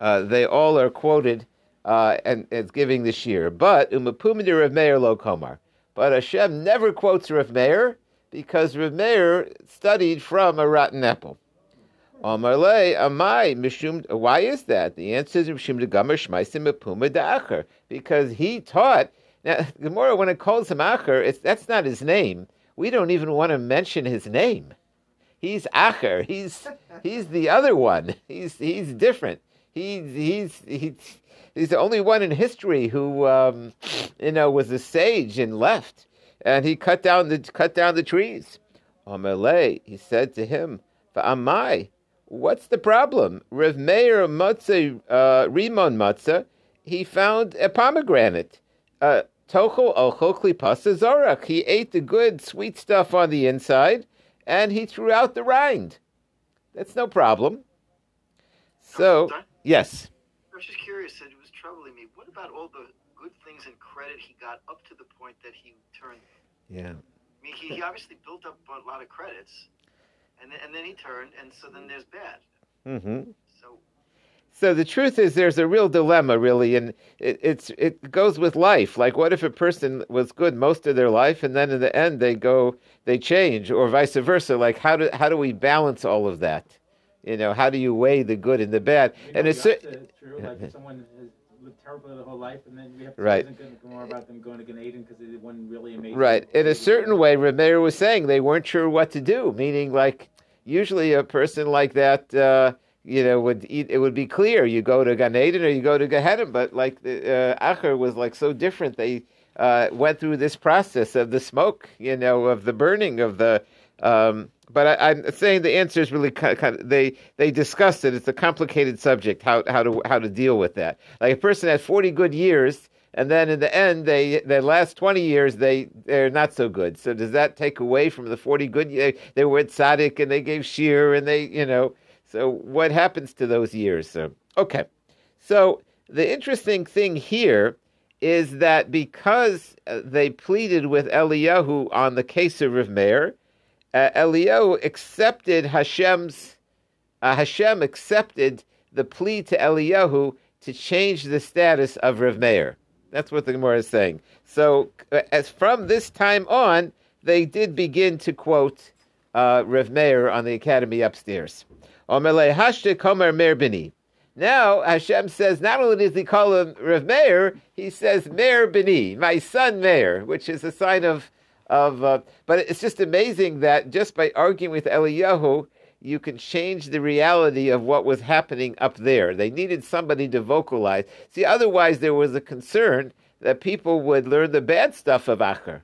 uh, they all are quoted uh, and as giving the shear. But umapumid Rav Meir lo komar. But Hashem never quotes Rav Meir because Rav Meir studied from a rotten apple. Amarle amai mishum. Why is that? The answer is mishum degamer shmaisim apuma da'acher. Because he taught. Now, Gemara, when it calls him Acher, it's, that's not his name. We don't even want to mention his name. He's Acher. He's he's the other one. He's he's different. He's he's he's he's the only one in history who um, you know was a sage and left, and he cut down the cut down the trees. Amalei, he said to him, "Amai, what's the problem?" Rav Meir Matzah uh, Rimon Matzah, he found a pomegranate. Uh, Tochel ochel klipasa zorak. He ate the good sweet stuff on the inside, and he threw out the rind. That's no problem. So, yes. I was just curious. And it was troubling me. What about all the good things and credit he got up to the point that he turned? Yeah. I mean, he, he obviously built up a lot of credits, and then, and then he turned, and so then there's bad. Mm-hmm. So So the truth is, there's a real dilemma, really, and it, it's it goes with life. Like, what if a person was good most of their life, and then in the end they go, they change, or vice versa? Like, how do how do we balance all of that? You know, how do you weigh the good and the bad? Know And it's cer- opposite is true. Like someone has lived terribly their whole life, and then we have to Right. more about them going to Gan Eden because they wasn't really amazing. Right. In a certain way, Rameir was saying they weren't sure what to do, meaning like usually a person like that, uh, you know, would eat, it would be clear you go to Gan Eden or you go to Gehenna, but like the uh, Acher was like so different. They uh, went through this process of the smoke, you know, of the burning of the. Um, but I, I'm saying the answer is really kind of, they they discussed it. It's a complicated subject how how to how to deal with that. Like a person had 40 good years and then in the end, they the last twenty years they they're not so good. So does that take away from the forty good? They, they were at Tzaddik and they gave shir and they you know. So what happens to those years? So okay, so the interesting thing here is that because uh, they pleaded with Eliyahu on the case of Rav Meir, uh, Eliyahu accepted Hashem's uh, Hashem accepted the plea to Eliyahu to change the status of Rav Meir. That's what the Gemara is saying. So, uh, as from this time on, they did begin to quote uh, Rav Meir on the academy upstairs. Now Hashem says not only does he call him Rav Meir, he says Meir bini, my son Meir, which is a sign of of. Uh, but it's just amazing that just by arguing with Eliyahu, you can change the reality of what was happening up there. They needed somebody to vocalize. See, otherwise there was a concern that people would learn the bad stuff of Acher.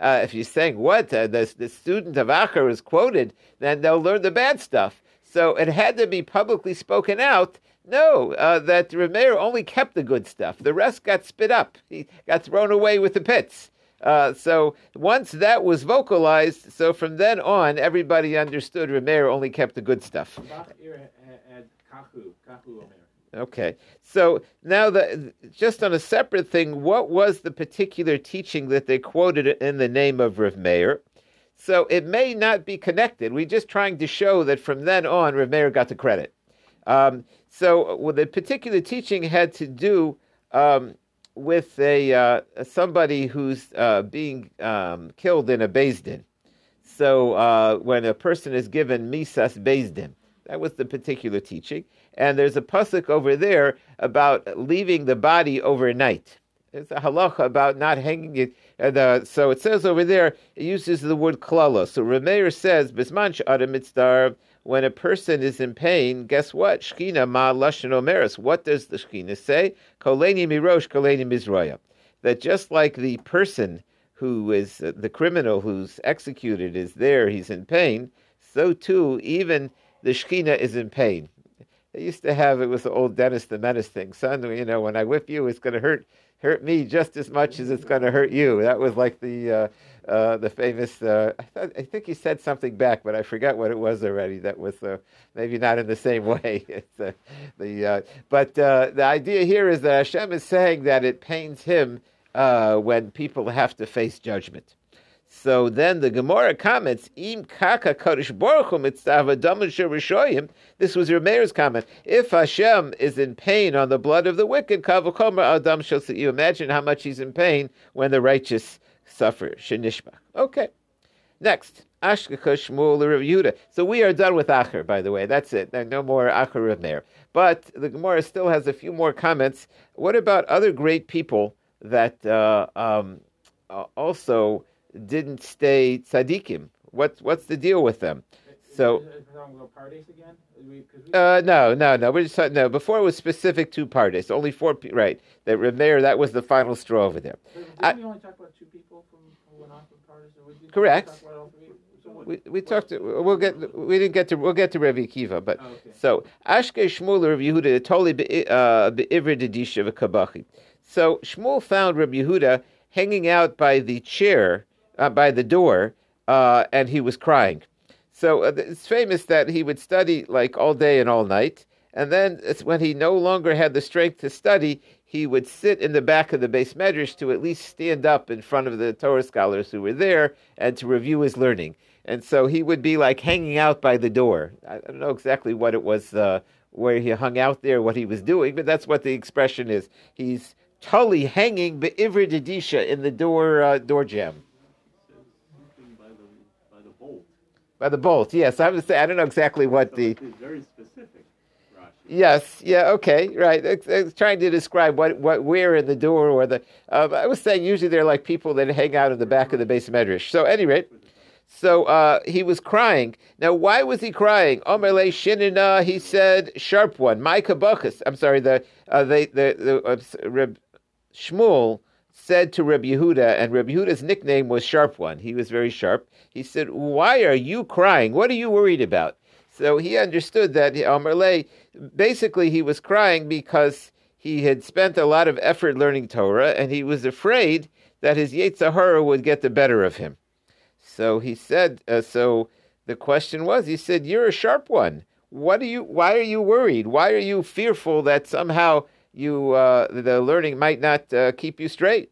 Uh, if you're saying what uh, the, the student of Acher is quoted, then they'll learn the bad stuff. So it had to be publicly spoken out. No, uh, that Rameir only kept the good stuff. The rest got spit up. He got thrown away with the pits. Uh, so once that was vocalized, so from then on, everybody understood Rameir only kept the good stuff. Okay, so now the just on a separate thing, what was the particular teaching that they quoted in the name of Rav Meir? So it may not be connected. We're just trying to show that from then on, Rav Meir got the credit. Um, so well, the particular teaching had to do um, with a uh, somebody who's uh, being um, killed in a Din. So uh, when a person is given misas Din, that was the particular teaching. And there's a pasuk over there about leaving the body overnight. It's a halacha about not hanging it. And, uh, so it says over there, it uses the word klala. So Rameir says, Bisman adam mitzdar, when a person is in pain, guess what? Shkina ma lashon omeris. What does the Shkina say? Koleni mirosh, koleni mizroya. That just like the person who is uh, the criminal who's executed is there, he's in pain, so too, even the Shkina is in pain. They used to have it was the old Dennis the Menace thing. Son, you know, when I whip you, it's going to hurt hurt me just as much as it's going to hurt you. That was like the uh, uh, the famous. Uh, I, I think he said something back, but I forgot what it was already. That was uh, maybe not in the same way. uh, the uh, but the idea here is that Hashem is saying that it pains him when people have to face judgment. So then the Gemara comments, Im kaka kadosh baruch. This was your mayor's comment. If Hashem is in pain on the blood of the wicked, adam imagine how much he's in pain when the righteous suffer. Shenishma. Okay. Next. Ashkacha Shmuel Rav Yehuda. So we are done with Acher, by the way. That's it. No more Acher Rav Meir. But the Gemara still has a few more comments. What about other great people that uh, um, also didn't stay tzaddikim? What's what's the deal with them? So, uh, no, no, no. We're just talking, no. Before it was specific to Pardes, only four. Right, that Rameir, that was the final straw over there. Did we only talk about two people from who went off from Pardes? Correct. We, we talked. To, we'll get. We didn't get to. We'll get to Rav Akiva, but oh, okay. so Ashke Shmuel Rav Yehuda totally beivrid dedisha v'kabachi. So Shmuel found Rav Yehuda hanging out by the chair, uh, by the door, uh, and he was crying. So uh, it's famous that he would study like all day and all night, and then when he no longer had the strength to study, he would sit in the back of the beis medrash to at least stand up in front of the Torah scholars who were there and to review his learning. And so he would be like hanging out by the door. I don't know exactly what it was, uh, where he hung out there, what he was doing, but that's what the expression is. He's tully hanging be'ivri dedisha in the door uh, door jamb. By the, bolt. By the bolt, yes. I would say I don't know exactly what so the. Very specific. Yes. Yeah. Okay. Right. It's, trying to describe what, what where in the door or the. Uh, I was saying usually they're like people that hang out in the back of the beis medrash. So, anyway, so uh, he was crying. Now, why was he crying? Omerle Shinina, he said, sharp one. My kabachas. I'm sorry, the uh, the, the uh, Reb Shmuel said to Reb Yehuda, and Reb Yehuda's nickname was Sharp One. He was very sharp. He said, "Why are you crying? What are you worried about?" So he understood that Omerle, basically, he was crying because he had spent a lot of effort learning Torah, and he was afraid that his Yetzer Hara would get the better of him. So he said, uh, so the question was, he said, you're a sharp one. What are you, why are you worried? Why are you fearful that somehow you, uh, the learning might not uh, keep you straight?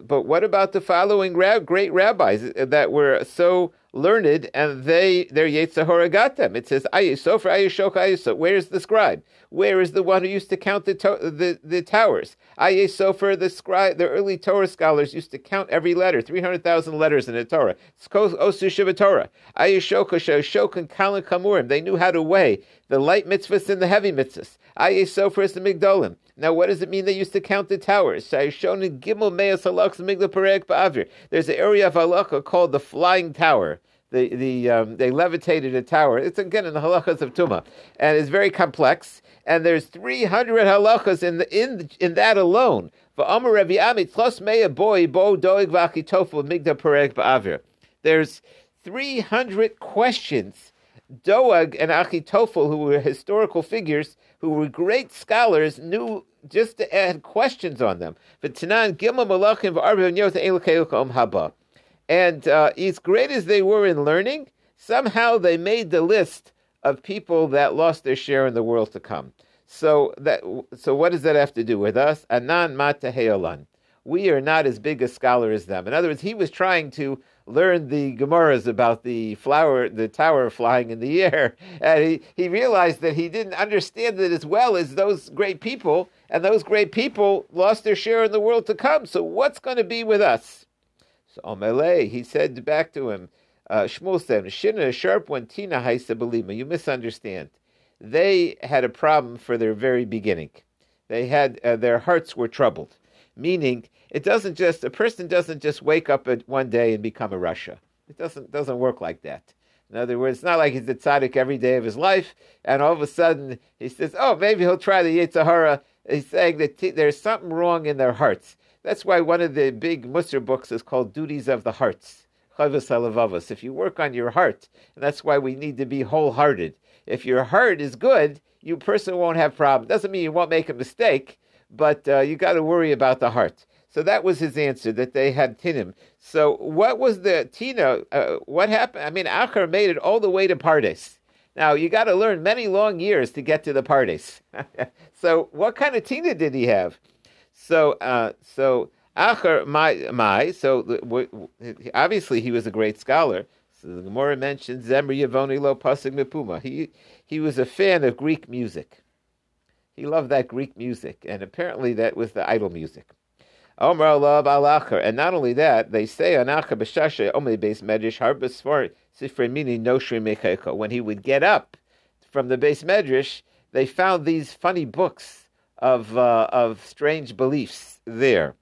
But what about the following rab- great rabbis that were so learned and they their Yetzer Hara got them? It says Ayisofer Ayishok Ayisok. Where is the scribe? Where is the one who used to count the to- the, the towers? Aye Sofer, the scribe, the early Torah scholars used to count every letter, three hundred thousand letters in the Torah. Osu Shiva Torah. Aye Shokasha Shokan Kalan Kamurim. They knew how to weigh the light mitzvahs and the heavy mitzvahs. Aye Sofer is the Migdolim. Now, what does it mean they used to count the towers? There's an area of halacha called the Flying Tower the the um, they levitated a tower. It's again in the halachas of Tuma, and it's very complex. And there's 300 halachas in the, in in that alone. There's 300 questions. Doeg and Achitofel, who were historical figures, who were great scholars, knew just to add questions on them. But. And uh, as great as they were in learning, somehow they made the list of people that lost their share in the world to come. So that so what does that have to do with us? Anan We are not as big a scholar as them. In other words, he was trying to learn the Gemaras about the flower, the tower flying in the air, and he, he realized that he didn't understand it as well as those great people, and those great people lost their share in the world to come. So what's going to be with us? So Omelei, he said back to him, uh, Shmuel said, Shina sharp one tina haisa You misunderstand. They had a problem for their very beginning. They had uh, their hearts were troubled, meaning it doesn't just a person doesn't just wake up one day and become a rasha. It doesn't doesn't work like that. In other words, it's not like he's a tzaddik every day of his life, and all of a sudden he says, "Oh, maybe he'll try the Yetzer He's saying that t- there's something wrong in their hearts. That's why one of the big Musar books is called Duties of the Hearts. If you work on your heart, and that's why we need to be wholehearted. If your heart is good, you person won't have problems. Doesn't mean you won't make a mistake, but uh, you got to worry about the heart. So that was his answer that they had tinim. So what was the tina? Uh, what happened? I mean, Acher made it all the way to Pardes. Now you got to learn many long years to get to the Pardes. so what kind of tina did he have? So, uh, so Acher my my. So w- w- obviously he was a great scholar. So the Gemara mentions Zemri Yavoni lo pasig mipuma. He he was a fan of Greek music. He loved that Greek music, and apparently that was the idol music. Omer alav al acher, and not only that, they say on acher b'shashe omei beis medrash harba sfar sifrei mini noshri mechecho. When he would get up from the beis medrash, they found these funny books of uh, of strange beliefs there.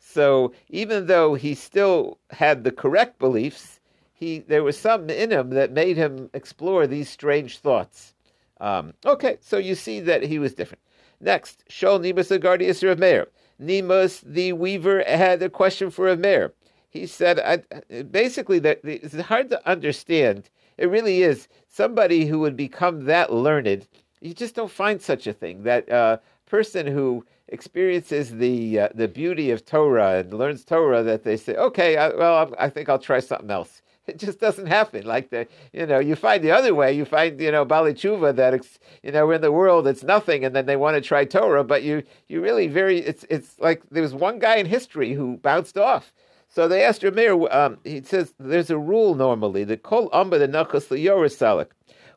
So even though he still had the correct beliefs, he there was something in him that made him explore these strange thoughts. Um, okay, so you see that he was different. Next, Shol Nimus Agardius Rav Meir. Nimus, the weaver, had a question for Rav Meir. He said, basically, that it's hard to understand. It really is. Somebody who would become that learned, you just don't find such a thing. That uh, person who experiences the uh, the beauty of Torah and learns Torah, that they say, okay, I, well, I think I'll try something else. It just doesn't happen. Like the, you know, you find the other way. You find, you know, Bali Tshuva that, it's, you know, in the world it's nothing, and then they want to try Torah, but you, you really very, it's, it's like there was one guy in history who bounced off. So they asked Ramir, um, he says, there's a rule normally, the kol amba the nachas salik.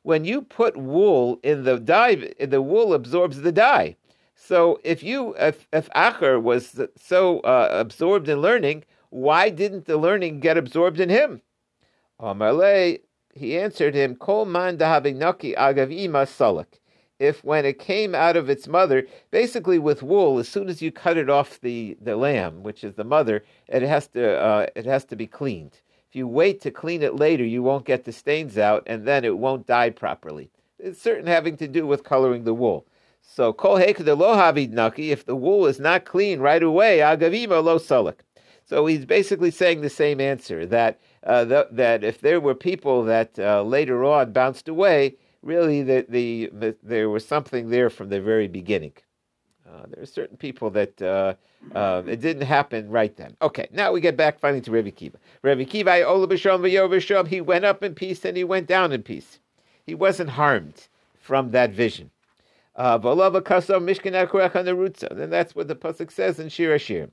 When you put wool in the dye, the wool absorbs the dye. So if you, if, if Acher was so uh, absorbed in learning, why didn't the learning get absorbed in him? Amarle, he answered him, Kol man dahabinaki agav ima salak. If when it came out of its mother, basically with wool, as soon as you cut it off the, the lamb, which is the mother, it has to uh, it has to be cleaned. If you wait to clean it later, you won't get the stains out, and then it won't dye properly. It's certain having to do with coloring the wool. So kol hekda lo naki. If the wool is not clean right away, agavima lo salak. So he's basically saying the same answer that uh, th- that if there were people that uh, later on bounced away, really the, the, the, there was something there from the very beginning. Uh, there are certain people that uh, uh, it didn't happen right then. Okay, now we get back finally to Rabbi Kiva. Rabbi Kiva, he went up in peace and he went down in peace. He wasn't harmed from that vision. Uh, then that's what the pasuk says in Shir Ashir.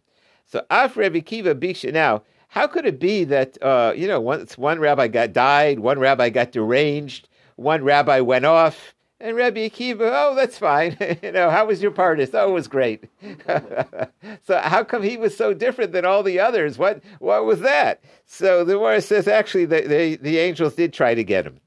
So Af Rabbi Kiva Biksha now. How could it be that uh, you know once one rabbi got died, one rabbi got deranged, one rabbi went off, and Rabbi Akiva, oh, that's fine. you know, how was your Pardes? Oh, it was great. so how come he was so different than all the others? What what was that? So the Gemara says actually the, the, the angels did try to get him.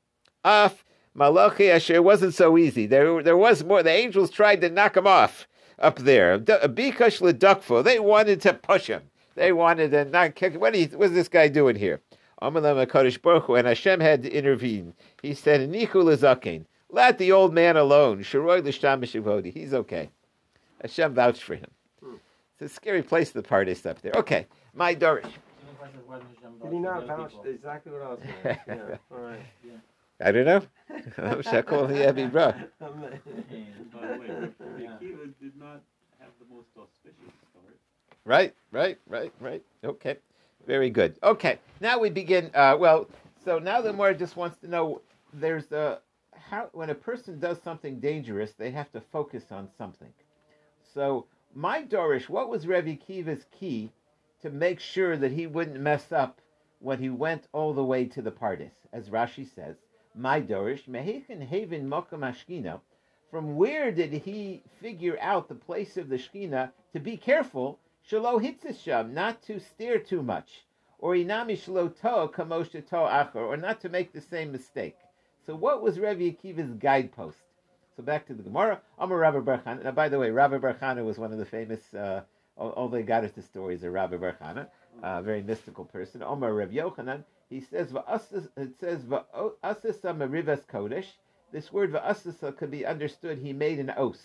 Off Malachi Asher wasn't so easy. There there was more. The angels tried to knock him off up there. Bikash ledukfo. They wanted to push him. They wanted to not kick. What is this guy doing here? Amalam Hakadosh Baruch Hu, and Hashem had to intervene. He said, "Nichu lezakein, let the old man alone. Sharoy l'shtam. He's okay." Hashem vouched for him. It's a scary place. The Pardes up there. Okay, my Dorish. Did he not vouch exactly what I was saying? Yeah. All right. I don't know. Shakol Yebi Bra. Amen. By the way, Akiva did not have the most auspicious start. Right, right, right, right. Okay, very good. Okay, now we begin. Uh, well, so now the more just wants to know. There's a how when a person does something dangerous, they have to focus on something. So my Dorish, what was Rebbe Kiva's key to make sure that he wouldn't mess up when he went all the way to the Pardes? As Rashi says, my Dorish, Mehechin Haven Mokum Ashkina. From where did he figure out the place of the Shkina to be careful Shalo hitzisham, not to stare too much, or inami shalo to kamosh to achor, or not to make the same mistake. So, what was Rabbi Akiva's guidepost? So, back to the Gemara. Amar Rabbi Barchana. Now, by the way, Rabbi Barchana was one of the famous. Uh, all, they got us the stories of Rabbi Barchana, a very mystical person. Omar Rabbi Yochanan. He says, it says, Va'asisa merivas kodesh. This word va'asisa could be understood. He made an os.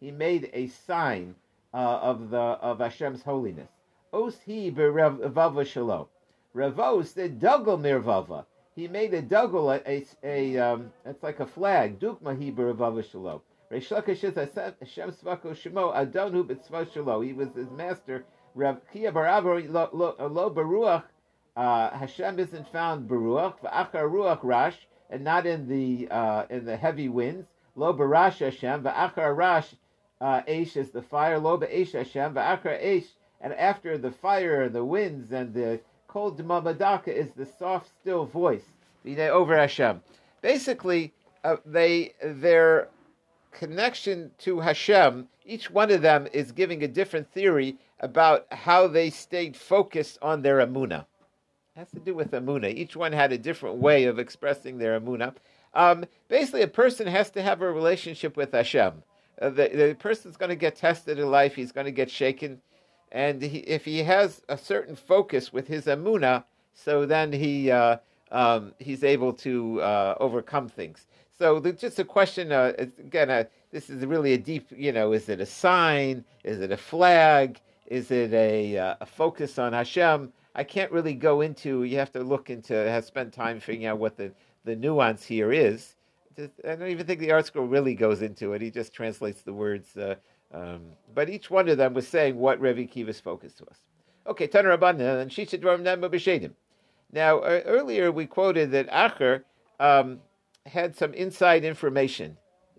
He made a sign uh, of the of Hashem's holiness. Os he berevava shalom. Ravos the dugel mirvava. He made a dugel a, a, um, it's like a flag. Dukma he berevava shalom. Reish Lakish Hashem svako shemo adonu b'tzva shalom. He was his master. Rav Kia lo, lo baruach. Uh, Hashem isn't found baruach. Va'achar ruach rash, and not in the uh, in the heavy winds. Lo barash Hashem. Va'achar rash uh, Aish is the fire, lo be'esh Hashem, va'akra Aish, and after the fire and the winds and the cold Mamadaka is the soft, still voice over Hashem. Basically, uh, they their connection to Hashem, each one of them is giving a different theory about how they stayed focused on their amuna. Has to do with amuna. Each one had a different way of expressing their amuna. Um, basically, a person has to have a relationship with Hashem. Uh, the, the person's going to get tested in life. He's going to get shaken, and he, if he has a certain focus with his amuna, so then he uh, um, he's able to uh, overcome things. So the, just a question uh, again. Uh, this is really a deep. You know, is it a sign? Is it a flag? Is it a, uh, a focus on Hashem? I can't really go into. You have to look into. Have spent time figuring out what the the nuance here is. I don't even think the ArtScroll really goes into it. He just translates the words. Uh, um, but each one of them was saying what Rebbe Kiva's focused to us. Okay, Taner Rabbanan and Shisha Dvarim Nema B'Shedim. Now, uh, earlier we quoted that Acher um, had some inside information.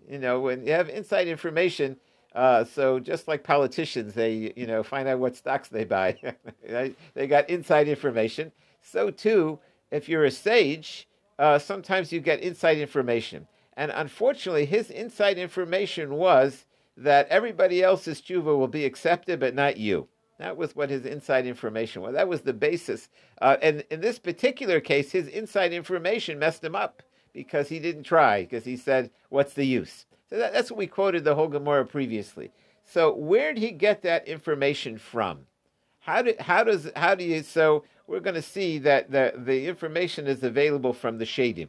You know, when you have inside information, uh, so just like politicians, they you know find out what stocks they buy. they got inside information. So too, if you're a sage, uh, sometimes you get inside information. And unfortunately, his inside information was that everybody else's tshuva will be accepted, but not you. That was what his inside information was. That was the basis. Uh, and in this particular case, his inside information messed him up because he didn't try, because he said, What's the use? So that, that's what we quoted the whole Gemara previously. So where did he get that information from? How, do, how does how do you so we're going to see that the, the information is available from the Shadim.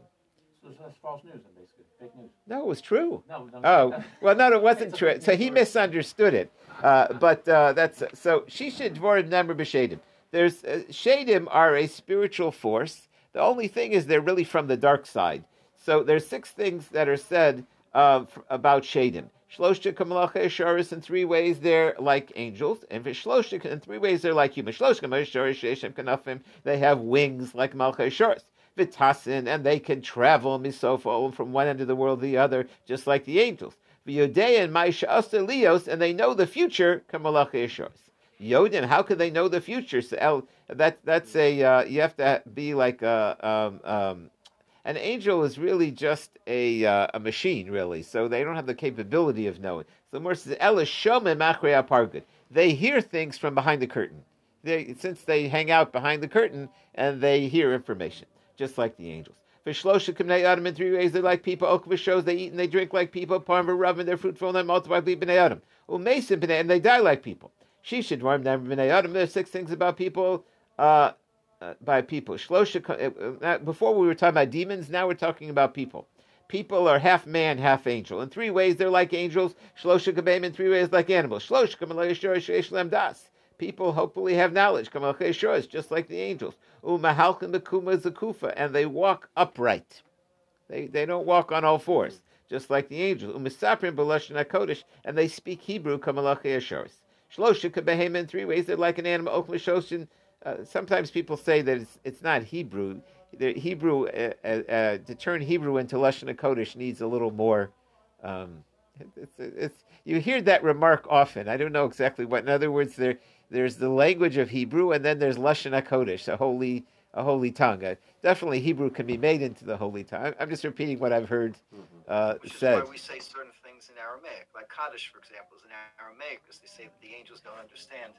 So that's false news, basically. Fake news. No, it was true. No, no oh, well, no, it wasn't true. So he misunderstood it. Uh, but uh, that's so. Shisha Dvorim Nemr B'Shadim. There's uh, Shadim are a spiritual force. The only thing is they're really from the dark side. So there's six things that are said uh, about Shadim. Shloshta kamalacha isharis in three ways they're like angels, and v'shloshta in three ways they're like human. Shloshta sheishem kanafim they have wings like malcha isharis. V'tasin and they can travel misofa from one end of the world to the other, just like the angels. V'yodei and ma'isha lios and they know the future kamalacha isharis. Yodin, how can they know the future? So, that that's a uh, you have to be like a um, um, an angel is really just a uh, a machine, really. So they don't have the capability of knowing. So the Morse says, pargud. They hear things from behind the curtain. They, since they hang out behind the curtain and they hear information, just like the angels. For shlosha kamnei adam in three ways, they're like people. Okva shows they eat and they drink like people. Parma rav and they're fruitful and they multiply b'nei adam. Umesim b'nei and they die like people. Shishid warm b'nei adam. There's six things about people. Uh, uh, by people. Shlosha, uh, uh, before we were talking about demons, now we're talking about people. People are half man, half angel. In three ways, they're like angels. Shlosha kabeim in three ways, like animals. Shlosha das. People hopefully have knowledge. just like the angels. Umahalkan bekuma zakufa, and they walk upright. They they don't walk on all fours, just like the angels. Umisaprim b'lashon kodesh, and they speak Hebrew. Kamalachei ashoris. Shlosha kabeim in three ways, they're like an animal. Okmashoshin uh, sometimes people say that it's, it's not Hebrew. The Hebrew uh, uh, uh, to turn Hebrew into lashon kodesh needs a little more. Um, it's, it's, you hear that remark often. I don't know exactly what. In other words, there there's the language of Hebrew, and then there's lashon kodesh, a holy a holy tongue. Uh, definitely, Hebrew can be made into the holy tongue. I'm just repeating what I've heard mm-hmm. uh, Which said. is why we say certain things in Aramaic, like Kaddish, for example, is in Aramaic because they say that the angels don't understand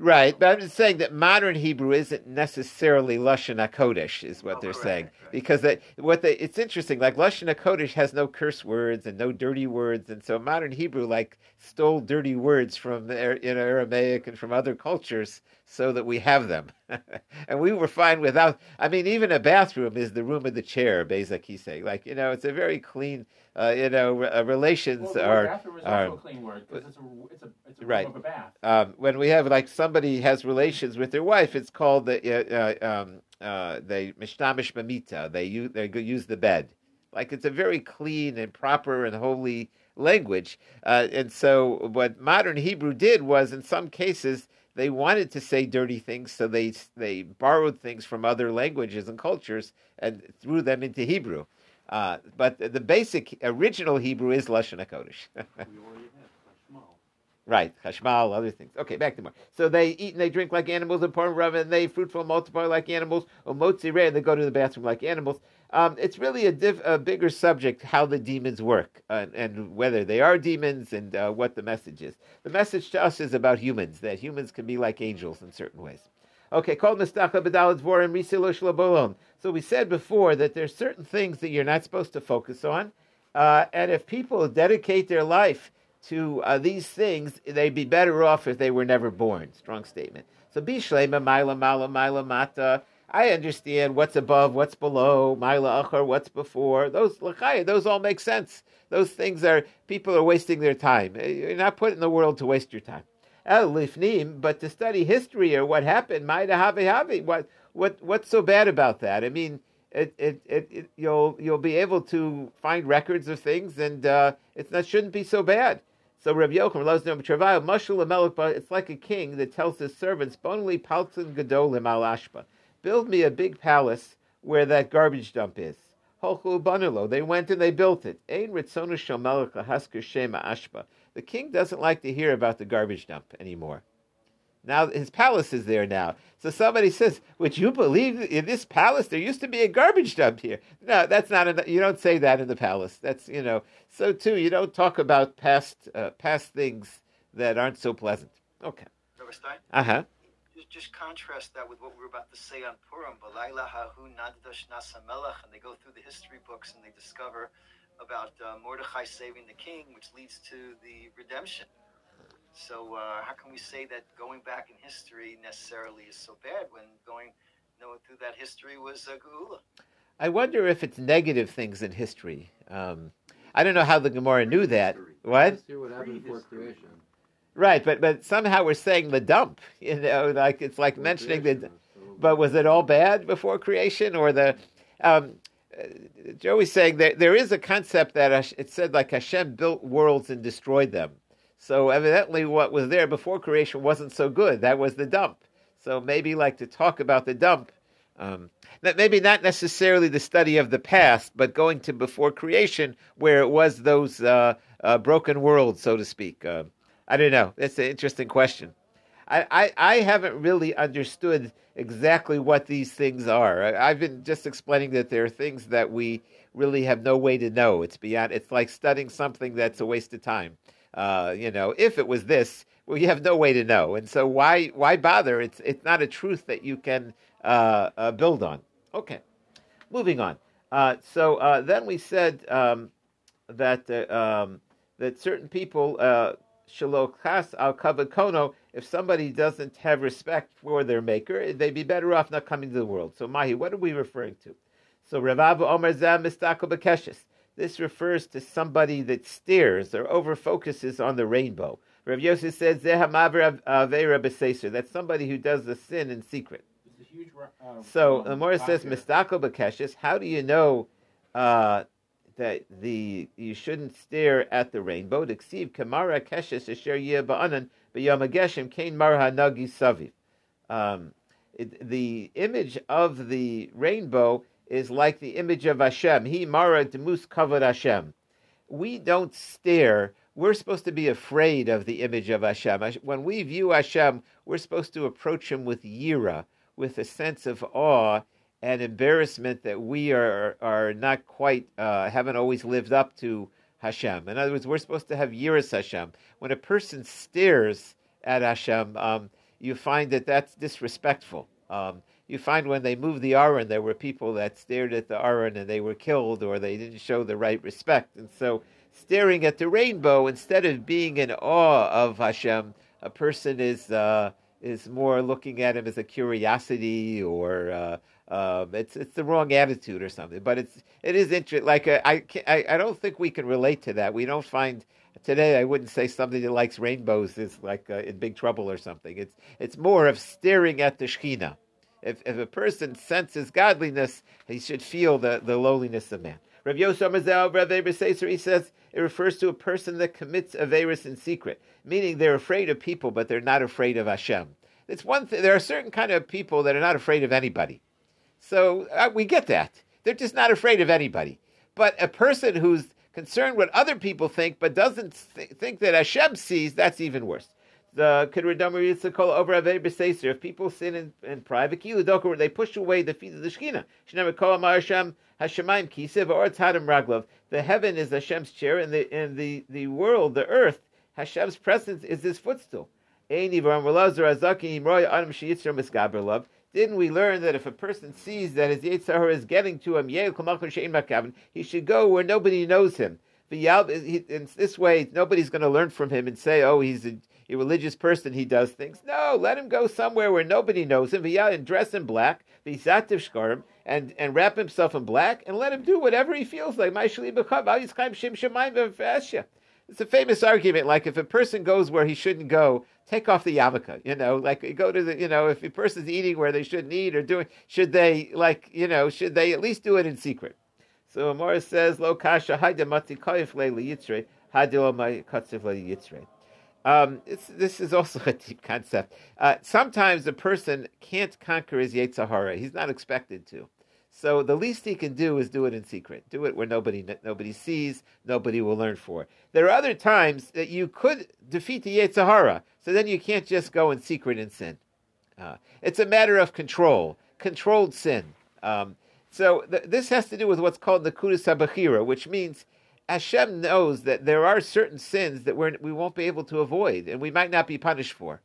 Right, but I'm just saying that modern Hebrew isn't necessarily lashon hakodesh, is what oh, they're correct, saying, right. because they, what they, it's interesting. Like lashon hakodesh has no curse words and no dirty words, and so modern Hebrew like stole dirty words from you know, Aramaic and from other cultures, so that we have them, and we were fine without. I mean, even a bathroom is the room of the chair, Bezak Like you know, it's a very clean uh, you know, uh, relations well, are. Bathroom is are, also a clean word because it's a it's a it's a right. of a bath. Um, when we have like somebody has relations with their wife, it's called the uh, uh um, uh, they mishnamish mamita. They use they use the bed, like it's a very clean and proper and holy language. Uh, and so, what modern Hebrew did was, in some cases, they wanted to say dirty things, so they they borrowed things from other languages and cultures and threw them into Hebrew. Uh, but the basic original Hebrew is lashon hakodesh. Right, chashmal, other things. Okay, back to more. So they eat and they drink like animals, and porn and they fruitful multiply like animals, or motzi and they go to the bathroom like animals. Um, it's really a, diff, a, bigger subject how the demons work and whether they are demons and uh, what the message is. The message to us is about humans, that humans can be like angels in certain ways. Okay, So we said before that there's certain things that you're not supposed to focus on. Uh, and if people dedicate their life to uh, these things, they'd be better off if they were never born. Strong statement. So Bishlema, Mila, Mala, Mila, Mata. I understand what's above, what's below, Mila Achar, what's before. Those those all make sense. Those things are people are wasting their time. You're not put in the world to waste your time. Lifnim, but to study history or what happened, Maida Havi Havi. What what what's so bad about that? I mean, it, it, it, it you'll you'll be able to find records of things, and uh, it that shouldn't be so bad. So Rabbi Yochanan loves them Mashul It's like a king that tells his servants, "Bonli paltzin gadolim al ashpa." Build me a big palace where that garbage dump is. They went and they built it. Ein ritzonu shomelech hasker shema ashpa. The king doesn't like to hear about the garbage dump anymore. Now his palace is there now. So somebody says, "Would you believe in this palace? There used to be a garbage dump here." No, that's not. In you don't say that in the palace. That's you know. So too, you don't talk about past uh, past things that aren't so pleasant. Okay. Uh huh. Just, just contrast that with what we were about to say on Purim. And they go through the history books and they discover about uh, Mordechai saving the king, which leads to the redemption. So uh, how can we say that going back in history necessarily is so bad when going knowing through that history was a geula? I wonder if it's negative things in history. Um, I don't know how the Gemara knew that. What? what happened before creation. Right, but but somehow we're saying the dump. You know, like it's like mentioning the. But was it all bad before creation, or the? Um, uh, Joey's saying that there is a concept that it said like Hashem built worlds and destroyed them. So evidently, what was there before creation wasn't so good. That was the dump. So maybe like to talk about the dump. Um, maybe not necessarily the study of the past, but going to before creation, where it was those uh, uh, broken worlds, so to speak. Uh, I don't know. That's an interesting question. I, I, I, haven't really understood exactly what these things are. I, have been just explaining that there are things that we really have no way to know. It's beyond. It's like studying something that's a waste of time. Uh, you know, if it was this, well, you have no way to know, and so why why bother? It's it's not a truth that you can uh, uh, build on. Okay, moving on. Uh, so uh, then we said um, that uh, um, that certain people shalokas al kono. If somebody doesn't have respect for their maker, they'd be better off not coming to the world. So Mahi, what are we referring to? So Ravav Omer Zah Mistako Bekeshes. This refers to somebody that stares or over focuses on the rainbow. Rav Yosef says, That's somebody who does the sin in secret. Huge, uh, so the Morris says, Mistako Bekeshes, how do you know uh, that the you shouldn't stare at the rainbow? Diksiv Kamara. Um, the image of the rainbow is like the image of Hashem. He mara demus kavod Hashem. We don't stare. We're supposed to be afraid of the image of Hashem. When we view Hashem, we're supposed to approach Him with yira, with a sense of awe and embarrassment that we are are not quite uh, haven't always lived up to Hashem. In other words, we're supposed to have yiras Hashem. When a person stares at Hashem, um, you find that that's disrespectful. Um, you find when they moved the Aron, there were people that stared at the Aron and they were killed or they didn't show the right respect. And so, staring at the rainbow, instead of being in awe of Hashem, a person is uh, is more looking at him as a curiosity or uh, um, it's it's the wrong attitude or something. But it's it is interesting. Like uh, I, I I don't think we can relate to that. We don't find today. I wouldn't say somebody that likes rainbows is like uh, in big trouble or something. It's it's more of staring at the Shekhinah. If, if a person senses godliness, he should feel the, the lowliness of man. Rav Yosef Mazel, Rav he says it refers to a person that commits Averis in secret, meaning they're afraid of people, but they're not afraid of Hashem. It's one thing, there are certain kind of people that are not afraid of anybody. So uh, we get that. They're just not afraid of anybody. But a person who's concerned what other people think, but doesn't th- think that Hashem sees, that's even worse. The over If people sin in, in private, they push away the feet of the Shekhinah. The heaven is Hashem's chair, and the and the, the world, the earth, Hashem's presence is his footstool. Didn't we learn that if a person sees that his Yitzhar is getting to him, he should go where nobody knows him. In this way, nobody's going to learn from him and say, oh, he's a, a religious person, he does things. No, let him go somewhere where nobody knows him, and dress in black, and, and wrap himself in black, and let him do whatever he feels like. It's a famous argument. Like if a person goes where he shouldn't go, take off the yarmulke. You know, like go to the. You know, if a person's eating where they shouldn't eat or doing, should they like you know, should they at least do it in secret? So Amora says, "Lo kasha haida mati koyif leili yitzre hadilo my katziv yitzre." Um, this is also a deep concept. Uh, sometimes a person can't conquer his Yetzirah. He's not expected to. So the least he can do is do it in secret. Do it where nobody nobody sees, nobody will learn for. There are other times that you could defeat the Yetzirah, so then you can't just go in secret and sin. Uh, it's a matter of control, controlled sin. Um, so th- this has to do with what's called the Kudus which means Hashem knows that there are certain sins that we're, we won't be able to avoid, and we might not be punished for,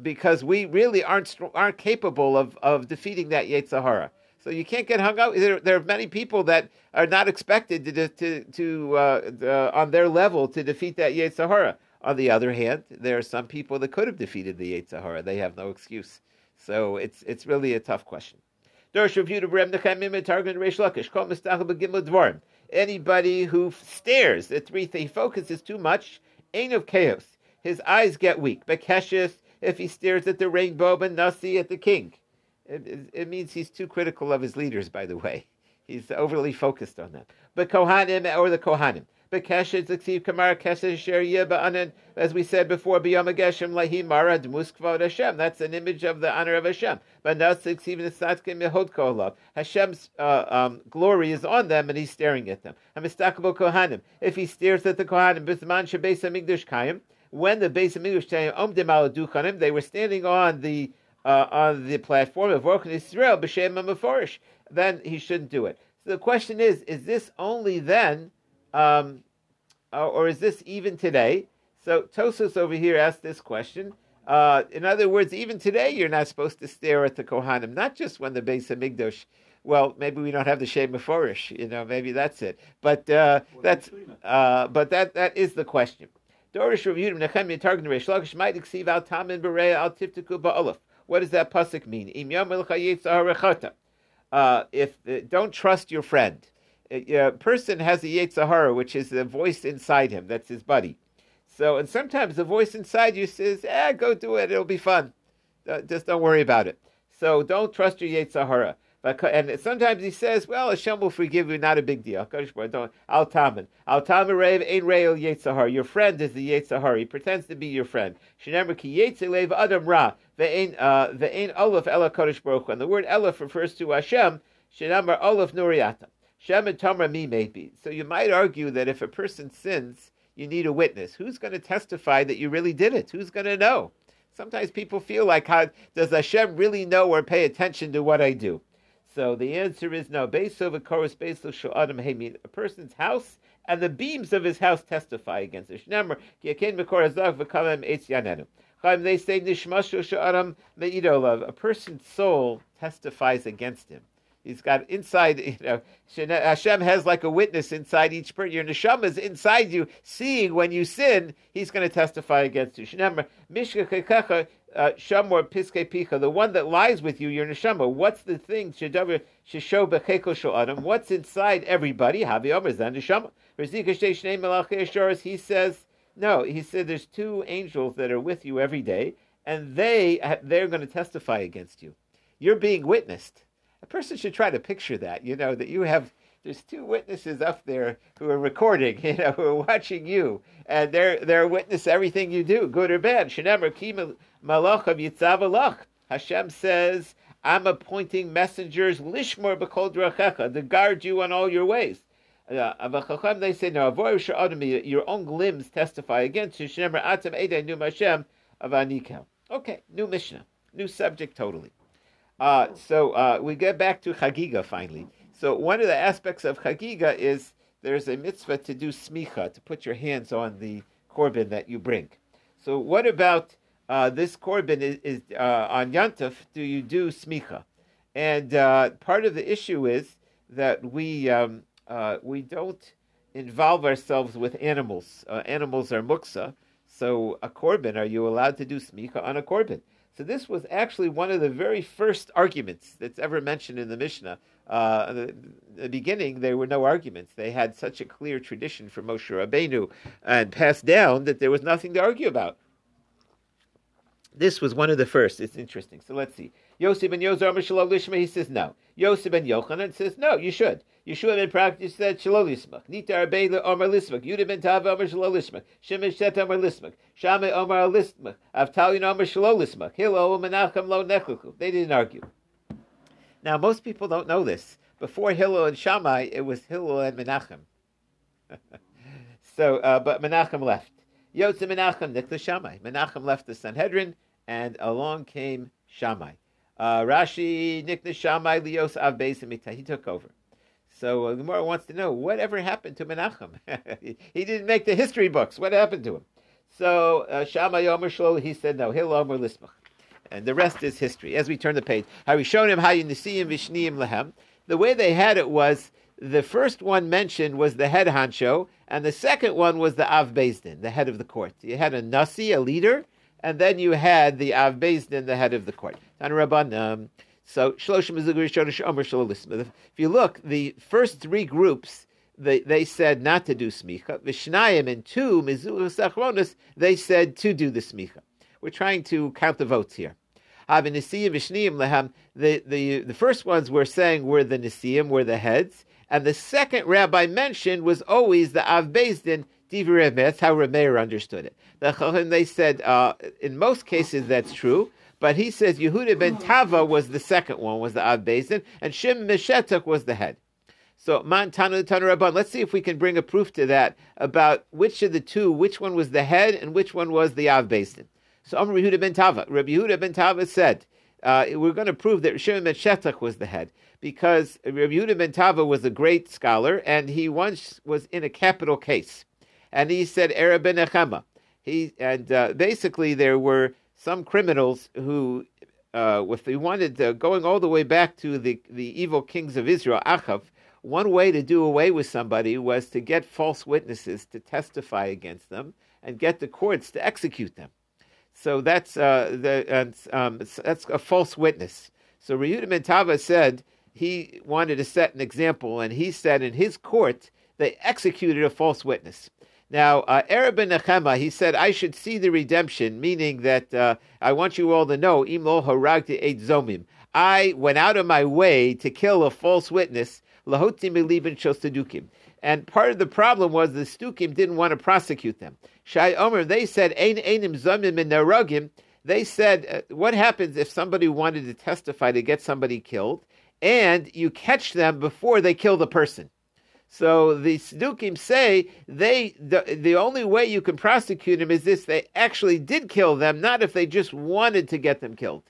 because we really aren't aren't capable of, of defeating that Yetzirah. So you can't get hung up. There, there, are many people that are not expected to to, to uh, uh, on their level to defeat that Yetzirah. On the other hand, there are some people that could have defeated the Yetzirah. They have no excuse. So it's it's really a tough question. Anybody who stares at three things, focuses too much, ain't of chaos. His eyes get weak. Bekesheth, if he stares at the rainbow, but nasi at the king. It, it, means he's too critical of his leaders, by the way. He's overly focused on them. But Kohanim or the Kohanim. As we said before. That's an image of the honor of Hashem. Hashem's uh, um, glory is on them and he's staring at them. If he stares at the Kohanim, when the base of Duchanim, they were standing on the uh, on the platform of Orkan Israel b'shem maforish, then he shouldn't do it. So the question is: Is this only then, um, or is this even today? So Tosos over here asked this question. Uh, in other words, even today, you're not supposed to stare at the Kohanim, not just when the base of Migdosh. Well, maybe we don't have the Shem Meforish, you know, maybe that's it. But uh, that's, uh, but that that is the question. Dorish reviewed Nechemia Targum Reish Lakish might exceed al Tamin Bereya al Tiftiku Ba'olaf. What does that pasuk mean? Uh, if uh, don't trust your friend. A, a person has a Yetzirah, which is the voice inside him. That's his buddy. So, and sometimes the voice inside you says, "Eh, go do it. It'll be fun. Uh, just don't worry about it." So, don't trust your Yetzirah. And sometimes he says, well, Hashem will forgive you, not a big deal. Al Taman. Al Taman Rev ain't Reil Yetzahar. Your friend is the Yetzahar. He pretends to be your friend. Shenemar ki Yetzelev Adam Ra. Uh, Olaf Ela Kodesh Baruch And the word Elif refers to Hashem. Shenemar Olaf Nuriata. Shem and Tamra mi maybe. So you might argue that if a person sins, you need a witness. Who's going to testify that you really did it? Who's going to know? Sometimes people feel like, how, does Hashem really know or pay attention to what I do? So the answer is no. Beisov Akoros Beisov Adam Hemin. A person's house and the beams of his house testify against it. Shnemer V'Kamem Eitz Yanenu. Chaim they say Me'idolav. A person's soul testifies against him. He's got inside, you know, Hashem has like a witness inside each person. Your neshama is inside you, seeing when you sin. He's going to testify against you. Shnemer Mishka uh, Uh, Shamor Piske Picha, the one that lies with you, your neshama. What's the thing? Shedavar Adam. What's inside everybody? Havi Omer Zan neshama. He says no. He said there's two angels that are with you every day, and they they're going to testify against you. You're being witnessed. A person should try to picture that. You know that you have there's two witnesses up there who are recording, you know, who are watching you, and they're they're witness everything you do, good or bad. Shenemer ki malach of yitzav Hashem says, "I'm appointing messengers lishmor b'kol drachecha to guard you on all your ways." Uh, they say no. Your own limbs testify against you. Okay, new Mishnah, new subject totally. Uh, so uh, we get back to Chagiga finally. So one of the aspects of Chagiga is there's a mitzvah to do smicha, to put your hands on the korban that you bring. So what about uh, this korban is, is uh, on Yantif? Do you do smicha? And uh, part of the issue is that we um, uh, we don't involve ourselves with animals. Uh, animals are muksa. So a korban, are you allowed to do smicha on a korban? So this was actually one of the very first arguments that's ever mentioned in the Mishnah. Uh, the, the beginning, there were no arguments. They had such a clear tradition from Moshe Rabbeinu and passed down that there was nothing to argue about. This was one of the first. It's interesting. So let's see. Yosef ben Yozar Lishma, he says no. Yosef ben Yochanan says no, you should. Yeshua ben practice said shalol lismach. Nita arbeila omar lismach. Yudah ben tav omar shalol lismach. Shemesh shet omar lismach. Shame omar lismach. Avtalin omar shalol lismach. Hillel menachem lo nechluchu. They didn't argue. Now most people don't know this. Before Hillel and Shammai, it was Hillel and Menachem. so, uh, but Menachem left. Yotze Menachem nikla Shammai. Menachem left the Sanhedrin, and along came Shammai. Uh, Rashi nikla Shammai lios av He took over. So uh, Gemara wants to know whatever happened to Menachem. he didn't make the history books. What happened to him? So uh, Shammai Yomer Shlo, he said no. Hillel Omer Lismach. And the rest is history. As we turn the page, how we shown him how you nisiyim vishniim lehem. The way they had it was the first one mentioned was the head honcho, and the second one was the Av Bezdin, the head of the court. You had a Nasi, a leader, and then you had the Av Bezdin, the head of the court. So if you look, the first three groups they, they said not to do smicha. Vishnayim and two mizuch they said to do the smicha. We're trying to count the votes here. The, the, the first ones we're saying were the Nisiyim, were the heads, and the second rabbi mentioned was always the Av Bezdin, Divrei That's how Rameir understood it. The they said, uh, in most cases that's true, but he says Yehuda ben Tava was the second one, was the Av Bezdin, and Shim Meshetak was the head. So Man Tanu Tanu Rabban. Let's see if we can bring a proof to that about which of the two, which one was the head and which one was the Av Bezdin. So Amr Yehuda ben Tava, Rabbi Yehuda ben Tava said, uh, we're going to prove that Shimon ben Shetach was the head because Rabbi Yehuda ben Tava was a great scholar and he once was in a capital case, and he said Arab ben Echema. He and uh, basically there were some criminals who, uh, if they wanted going all the way back to the, the evil kings of Israel, Achav, one way to do away with somebody was to get false witnesses to testify against them and get the courts to execute them. So that's uh, the um, that's a false witness. So Yehuda ben Tava said he wanted to set an example, and he said in his court they executed a false witness. Now, uh, ben Nechema, he said, I should see the redemption, meaning that uh, I want you all to know, Imo haragti eight zomim. I went out of my way to kill a false witness, lahoti milibin shostadukim. And part of the problem was the Stukim didn't want to prosecute them. Shai Omer, they said, Ein einim zomim in neragim. They said, uh, what happens if somebody wanted to testify to get somebody killed, and you catch them before they kill the person? So the Sadukim say they the, the only way you can prosecute them is this: they actually did kill them, not if they just wanted to get them killed.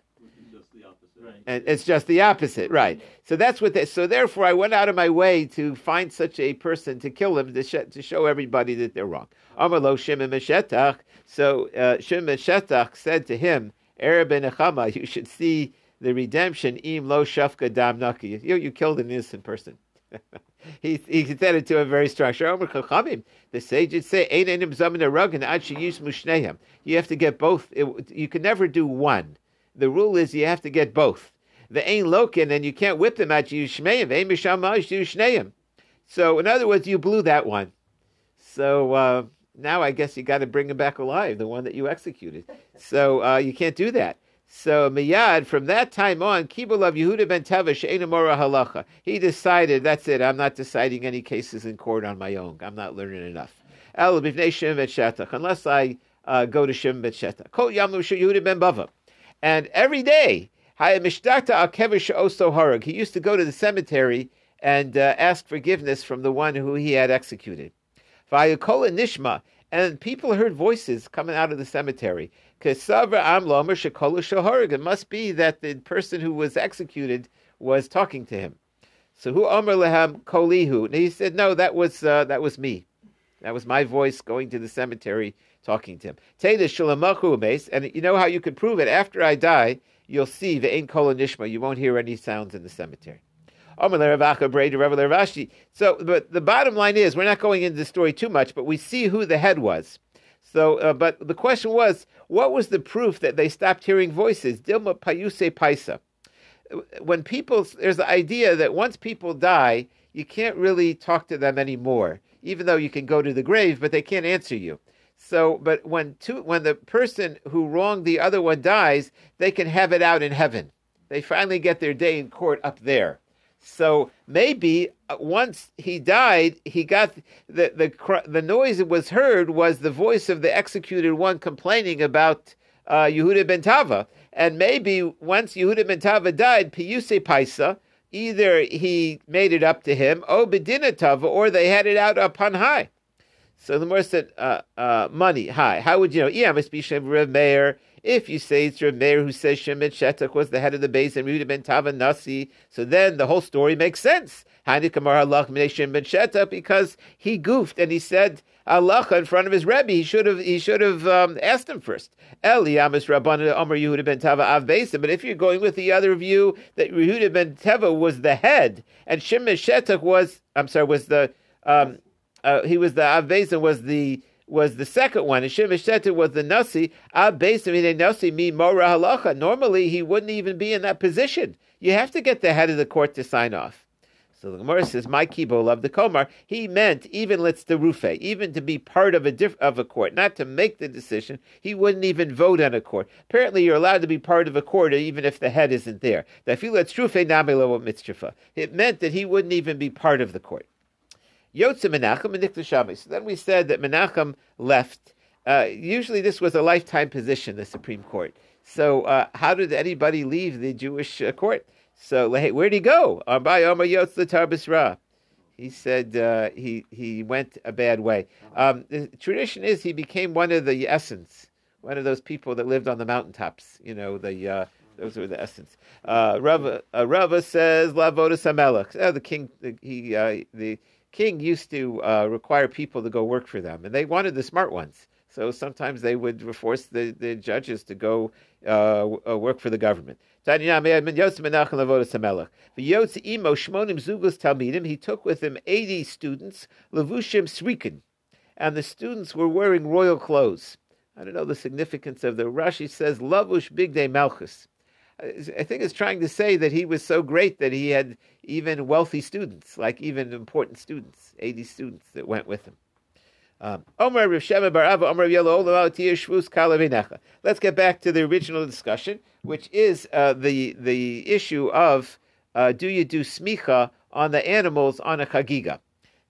And it's just the opposite, right? So that's what they. So therefore, I went out of my way to find such a person to kill them to, sh- to show everybody that they're wrong. Amar Shimon Meshetach. So uh, Shimon Meshetach said to him, Arab and you should see the redemption. Im lo shafka damnaki. You, you killed an innocent person. he, he said it to a very strong. The sages say, You have to get both. It, you can never do one. The rule is you have to get both. The ain lokin, and you can't whip them at you shmeim. So, in other words, you blew that one. So uh, now I guess you got to bring him back alive, the one that you executed. So uh, you can't do that. So Miyad, from that time on, Kibulav Yehuda ben Tava She'enamora halacha. He decided, that's it, I'm not deciding any cases in court on my own. I'm not learning enough. El b'vnei Shem unless I uh, go to Shem bet. Kol Yamu Yehuda ben Tava. And every day, he used to go to the cemetery and uh, ask forgiveness from the one who he had executed. Vayakola nishma, and people heard voices coming out of the cemetery. It must be that the person who was executed was talking to him. So who Omer lehem kolihu? And he said, no, that was uh, that was me. That was my voice going to the cemetery talking to him. And you know how you can prove it? After I die, you'll see the ein kol nishma. You won't hear any sounds in the cemetery. So, but the bottom line is, we're not going into the story too much, but we see who the head was. So, uh, but the question was, what was the proof that they stopped hearing voices? Dilma payuse paisa. When people, there's the idea that once people die, you can't really talk to them anymore, even though you can go to the grave, but they can't answer you. So, but when two, when the person who wronged the other one dies, they can have it out in heaven. They finally get their day in court up there. So maybe uh, once he died, he got the the the noise that was heard was the voice of the executed one complaining about uh, Yehuda ben Tava, and maybe once Yehuda ben Tava died, Piyuse Paisa, either he made it up to him, Tava, or they had it out upon high. So the more said, uh, uh, money, hi. How would you know? Yeah, must be Shem Rev Meir. If you say it's your mayor who says Shimon Shetach was the head of the base and Yehuda ben Tava Nasi, so then the whole story makes sense. Because he goofed and he said Allah in front of his Rebbe. He should have he should have um, asked him first. Eli Amis Rabban Omer Yehuda ben Tava Av But if you're going with the other view that Yehuda ben Tava was the head and Shimon Shetach was I'm sorry was the um, uh, he was the Av was the was the second one. And Shimon was the Nasi. Nasi mi Mora Halacha. Normally, he wouldn't even be in that position. You have to get the head of the court to sign off. So the Gemara says, "My kibo of the Komar." He meant even let's the rufe, even to be part of a diff- of a court, not to make the decision. He wouldn't even vote on a court. Apparently, you're allowed to be part of a court even if the head isn't there. It meant that he wouldn't even be part of the court. Yotze Menachem and Nikta. So then we said that Menachem left. Uh, usually this was a lifetime position, the Supreme Court. So uh, how did anybody leave the Jewish uh, court? So where'd he go? By Omar Yotze Tarbisra. He said uh, he he went a bad way. Um, the tradition is he became one of the Essenes, one of those people that lived on the mountaintops. You know the uh, those were the Essenes. Uh, Rava, uh, Rava says Lavoda Samelach. Oh, the king, the, he uh, the king used to uh, require people to go work for them, and they wanted the smart ones. So sometimes they would force the, the judges to go uh, uh work for the government. He took with him 80 students, levushim srikin, and the students were wearing royal clothes. I don't know the significance of the Rashi says lavush bigdei malchus. I think it's trying to say that he was so great that he had even wealthy students, like even important students, 80 students that went with him. Um, Let's get back to the original discussion, which is uh, the the issue of uh, do you do smicha on the animals on a chagiga?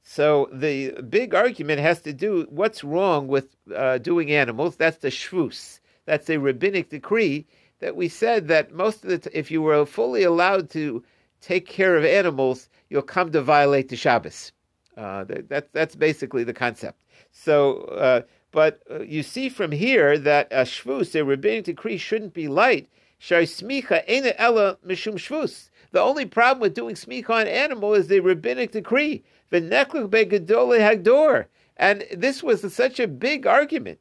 So the big argument has to do what's wrong with uh, doing animals. That's the shvus. That's a rabbinic decree that we said that most of the t- if you were fully allowed to take care of animals, you'll come to violate the Shabbos. Uh, that, that's basically the concept. So, uh, but uh, you see from here that a shvus, a rabbinic decree, shouldn't be light. smicha ella mishum shvus. The only problem with doing smicha on animal is the rabbinic decree. V'nekluk begadole hagdor. And this was such a big argument.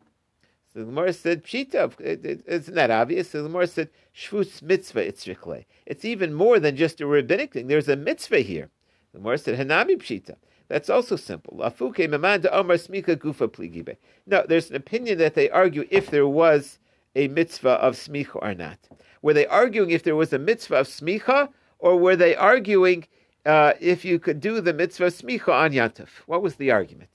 So the Gemara said, Pshita, it, it, isn't that obvious? So the Gemara said, Shvus mitzvah itzrichle. It's even more than just a rabbinic thing. There's a mitzvah here. The Gemara said, Hanami Pshita. That's also simple. Lafuke mamanda omar smika gufa pligibe. No, there's an opinion that they argue if there was a mitzvah of smicha or not. Were they arguing if there was a mitzvah of smicha, or were they arguing uh, if you could do the mitzvah of smicha on yantif? What was the argument?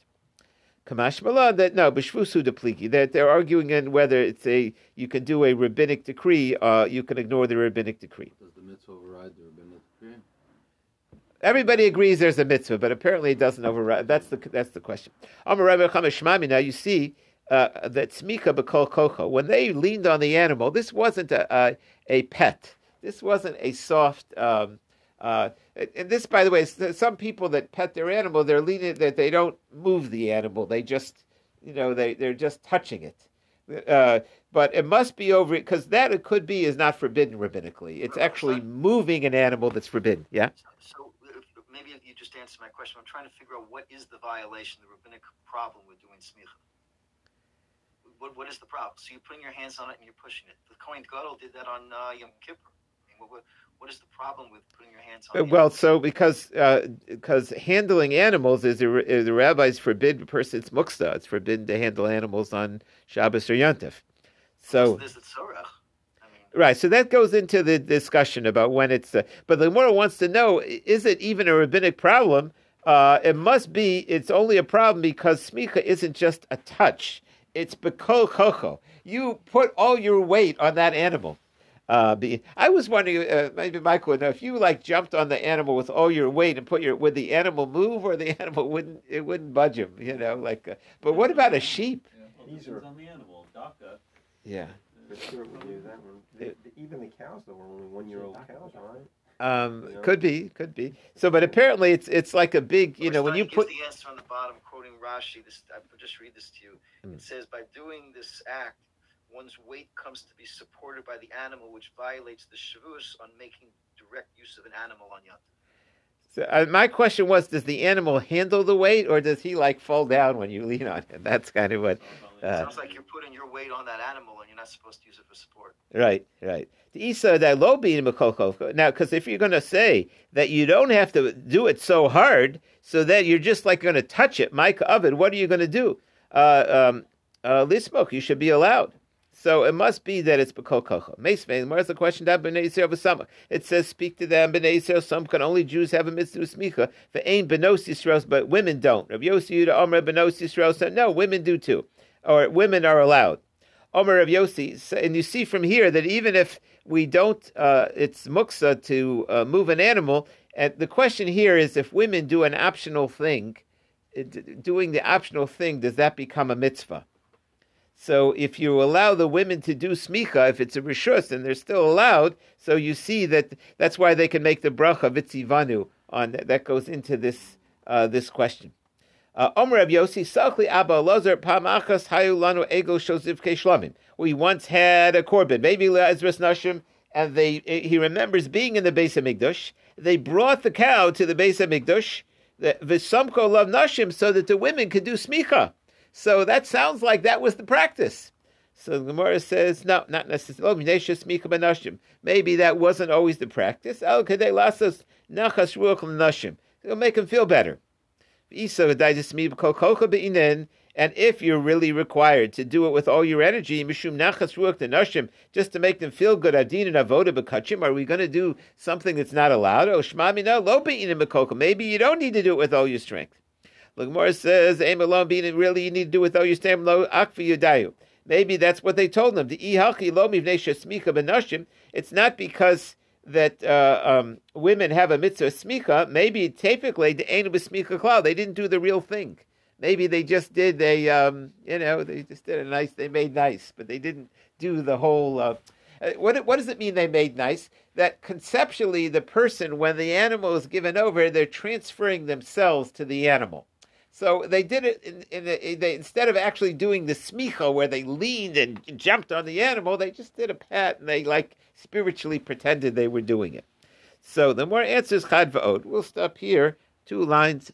Kamash Malan that no, Bishvusu depliki. That they're arguing in whether it's a you can do a rabbinic decree, uh, you can ignore the rabbinic decree. Does the mitzvah override the rabbinic decree? Everybody agrees there's a mitzvah, but apparently it doesn't override. That's the that's the question. Now you see uh, that smicha b'kol kocha when they leaned on the animal, this wasn't a a, a pet. This wasn't a soft. Um, Uh, and this, by the way, some people that pet their animal, they're leaning that they don't move the animal; they just, you know, they they're just touching it. Uh, but it must be over because that it could be is not forbidden rabbinically. It's actually moving an animal that's forbidden. Yeah. So, so maybe you just answered my question. I'm trying to figure out what is the violation, the rabbinic problem with doing smicha. What, what is the problem? So you're putting your hands on it and you're pushing it. The Kohen Gadol did that on uh, Yom Kippur. I mean, what, what, is the problem with putting your hands on? Well, so because uh, because handling animals is, is the rabbis forbid a person's muksa. It's forbidden to handle animals on Shabbos or Yontif. So. Right, so that goes into the discussion about when it's. Uh, but the Gemara wants to know: is it even a rabbinic problem? Uh, it must be. It's only a problem because smicha isn't just a touch; it's bekol chocho. You put all your weight on that animal. Uh, be, I was wondering, uh, maybe Michael would know if you like jumped on the animal with all your weight and put your, would the animal move or the animal wouldn't, it wouldn't budge him, you know, like, uh, but what about a sheep? Yeah, well, These are on the animal, DACA. Yeah. For sure we do that one. The, the, even the cows, though, are only one-year-old cows, right? Um, you know? could be, could be. So, but apparently, it's it's like a big, you know, when you put the answer on the bottom, quoting Rashi. This I'll just read this to you. Mm. It says, by doing this act, one's weight comes to be supported by the animal, which violates the shavus on making direct use of an animal on yont. So uh, my question was, does the animal handle the weight, or does he like fall down when you lean on him? That's kind of what. Uh, Sounds like you're putting your weight on that animal, and you're not supposed to use it for support. Right, right. The isa that low being now, because if you're going to say that you don't have to do it so hard, so that you're just like going to touch it, Micah oven, what are you going to do? Uh, um, uh, lismok, you should be allowed. So it must be that it's Bekol Kocha. Where's the question? It says, speak to them, Bnei Yisrael, some can only Jews have a mitzvah smicha, for ain Benos Yisrael, but women don't. Rav Yossi Yuda Omer Benos Yisrael said, no, women do too. Or women are allowed. Omer of Yossi, and you see from here that even if we don't, uh, it's muksa to uh, move an animal, and the question here is if women do an optional thing, doing the optional thing, does that become a mitzvah? So if you allow the women to do smicha, if it's a rishus and they're still allowed, so you see that that's why they can make the bracha vitzivanu on that goes into this uh, this question. Omer uh, Yossi Sachli Abba Lazar Pamachas Hayu Lanu Ego Shoziv Shlamim. We once had a korban, maybe Ezras Nashim, and they he remembers being in the base of Migdush. They brought the cow to the base of Migdush, the V'samko Love Nashim, so that the women could do smicha. So that sounds like that was the practice. So the Gemara says, no, not necessarily. Oh, Maybe that wasn't always the practice. Oh, It'll make him feel better. And if you're really required to do it with all your energy, just to make them feel good, adin and avoda are we going to do something that's not allowed? Oh, Maybe you don't need to do it with all your strength. The Gemara says, "Aim alone being really you need to do with all your stam lo akfi yudayu." Maybe that's what they told them. It's not because that uh, um, women have a mitzvah smicha. Maybe typically the ain smicha cloud. They didn't do the real thing. Maybe they just did they um, you know they just did a nice. They made nice, but they didn't do the whole. Uh, uh what, what does it mean they made nice? That conceptually, the person, when the animal is given over, they're transferring themselves to the animal. So they did it in, in the, they, instead of actually doing the smicha where they leaned and jumped on the animal, they just did a pat and they like spiritually pretended they were doing it. So the more answers chad va'od. We'll stop here. Two lines